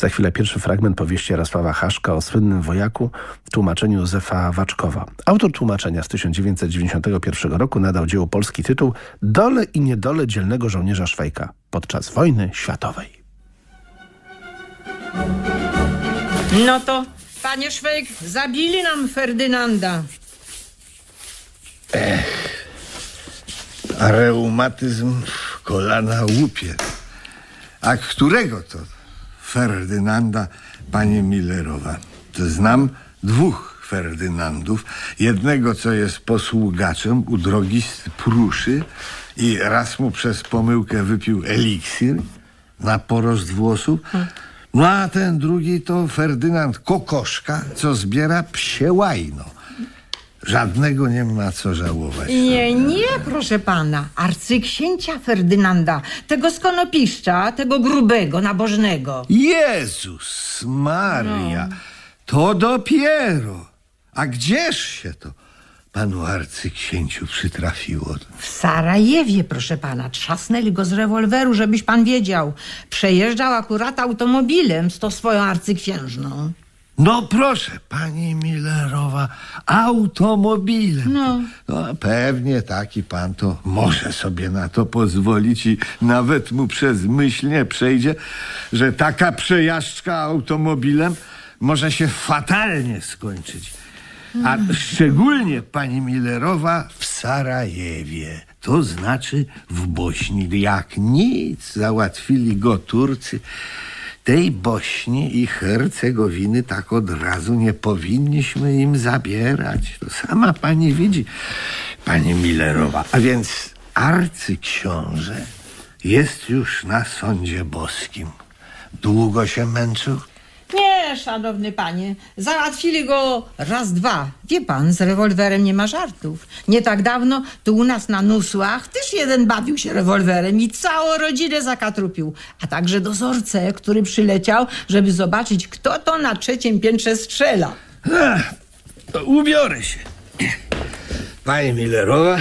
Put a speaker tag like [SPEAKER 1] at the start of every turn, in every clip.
[SPEAKER 1] Za chwilę pierwszy fragment powieści Jarosława Haszka o słynnym wojaku w tłumaczeniu Józefa Waczkowa. Autor tłumaczenia z 1991 roku nadał dziełu polski tytuł Dole i niedole dzielnego żołnierza Szwajka podczas wojny światowej.
[SPEAKER 2] No to, panie Szwejk, zabili nam Ferdynanda.
[SPEAKER 3] A reumatyzm w kolana łupie. A którego to? Ferdynanda, pani Millerowa. Znam dwóch Ferdynandów. Jednego, co jest posługaczem u drogi z Pruszy i raz mu przez pomyłkę wypił eliksir na porost włosów. No a ten drugi to Ferdynand Kokoszka, co zbiera psie łajno. Żadnego nie ma co żałować.
[SPEAKER 2] Nie, nie, proszę pana. Arcyksięcia Ferdynanda, tego skonopiszcza, tego grubego, nabożnego.
[SPEAKER 3] Jezus Maria, to dopiero. A gdzież się to panu arcyksięciu przytrafiło?
[SPEAKER 2] W Sarajewie, proszę pana, trzasnęli go z rewolweru, żebyś pan wiedział. Przejeżdżał akurat automobilem z tą swoją arcyksiężną.
[SPEAKER 3] No proszę, pani Millerowa, automobilem.
[SPEAKER 2] No.
[SPEAKER 3] no. Pewnie taki pan to może sobie na to pozwolić i nawet mu przez myśl nie przejdzie, że taka przejażdżka automobilem może się fatalnie skończyć. A szczególnie pani Millerowa w Sarajewie. To znaczy w Bośni. Jak nic załatwili go Turcy. Tej Bośni i Hercegowiny tak od razu nie powinniśmy im zabierać. To sama pani widzi, pani Millerowa. A więc arcyksiąże jest już na sądzie boskim. Długo się męczył?
[SPEAKER 2] Szanowny panie, załatwili go raz, dwa. Wie pan, z rewolwerem nie ma żartów. Nie tak dawno tu u nas na Nusłach też jeden bawił się rewolwerem i całą rodzinę zakatrupił. A także dozorcę, który przyleciał, żeby zobaczyć, kto to na trzecim piętrze strzela.
[SPEAKER 3] Ach, ubiorę się. Pani Millerowa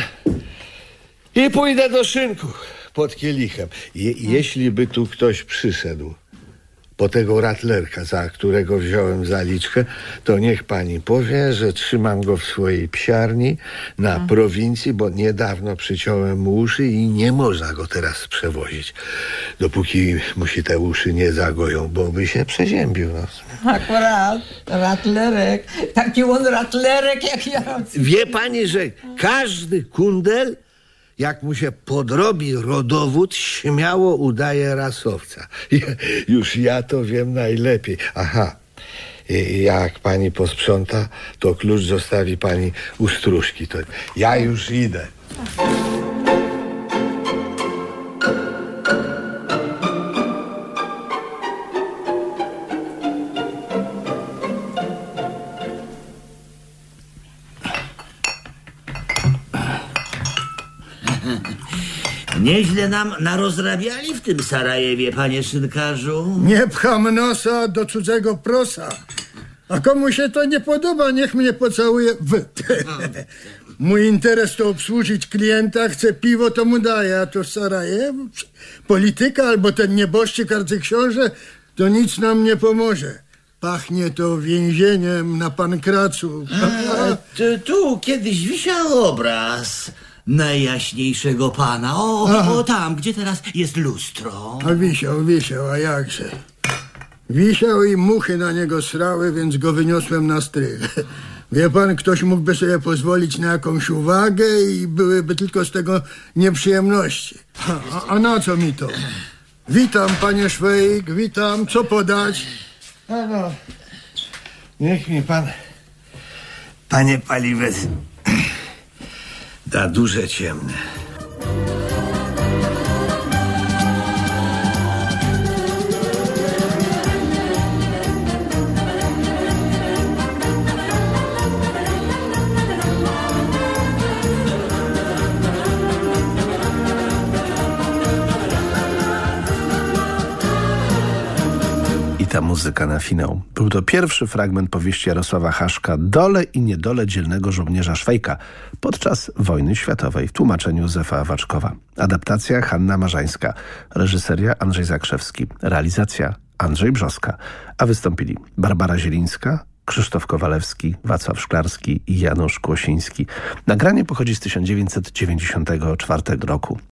[SPEAKER 3] i pójdę do szynku pod kielichem. Je, jeśli by tu ktoś przyszedł po tego ratlerka, za którego wziąłem zaliczkę, to niech pani powie, że trzymam go w swojej psiarni na prowincji, bo niedawno przyciąłem mu uszy i nie można go teraz przewozić, dopóki mu się te uszy nie zagoją, bo by się przeziębił. No.
[SPEAKER 2] Akurat, ratlerek. Taki on ratlerek jak ja.
[SPEAKER 3] Wie pani, że każdy kundel, jak mu się podrobi rodowód, śmiało udaje rasowca. Już ja to wiem najlepiej. Aha. Jak pani posprząta, to klucz zostawi pani u stróżki. To ja już idę.
[SPEAKER 4] Nieźle nam narozrabiali w tym Sarajewie, panie szynkarzu.
[SPEAKER 5] Nie pcham nosa do cudzego prosa. A komu się to nie podoba, niech mnie pocałuje w. Mój interes to obsłużyć klienta, chce piwo, to mu daję, a to Sarajewo, polityka albo ten nieboszczyk arcyksiąże, to nic nam nie pomoże. Pachnie to więzieniem na pankracu.
[SPEAKER 4] A, tu, tu kiedyś wisiał obraz najjaśniejszego pana. O, o, tam, gdzie teraz jest lustro.
[SPEAKER 5] A wisiał, wisiał, a jakże. Wisiał i muchy na niego srały, więc go wyniosłem na strych. Wie pan, ktoś mógłby sobie pozwolić na jakąś uwagę i byłyby tylko z tego nieprzyjemności. A, a na co mi to? Witam, panie Szwejk, witam. Co podać?
[SPEAKER 3] No, no. Niech mi pan, panie Paliwec, da duże ciemne.
[SPEAKER 1] I ta muzyka na finał. Był to pierwszy fragment powieści Jarosława Haszka Dole i niedole dzielnego żołnierza Szwejka podczas wojny światowej w tłumaczeniu Józefa Waczkowa. Adaptacja Hanna Marzańska, reżyseria Andrzej Zakrzewski, realizacja Andrzej Brzoska, a wystąpili Barbara Zielińska, Krzysztof Kowalewski, Wacław Szklarski i Janusz Kłosiński. Nagranie pochodzi z 1994 roku.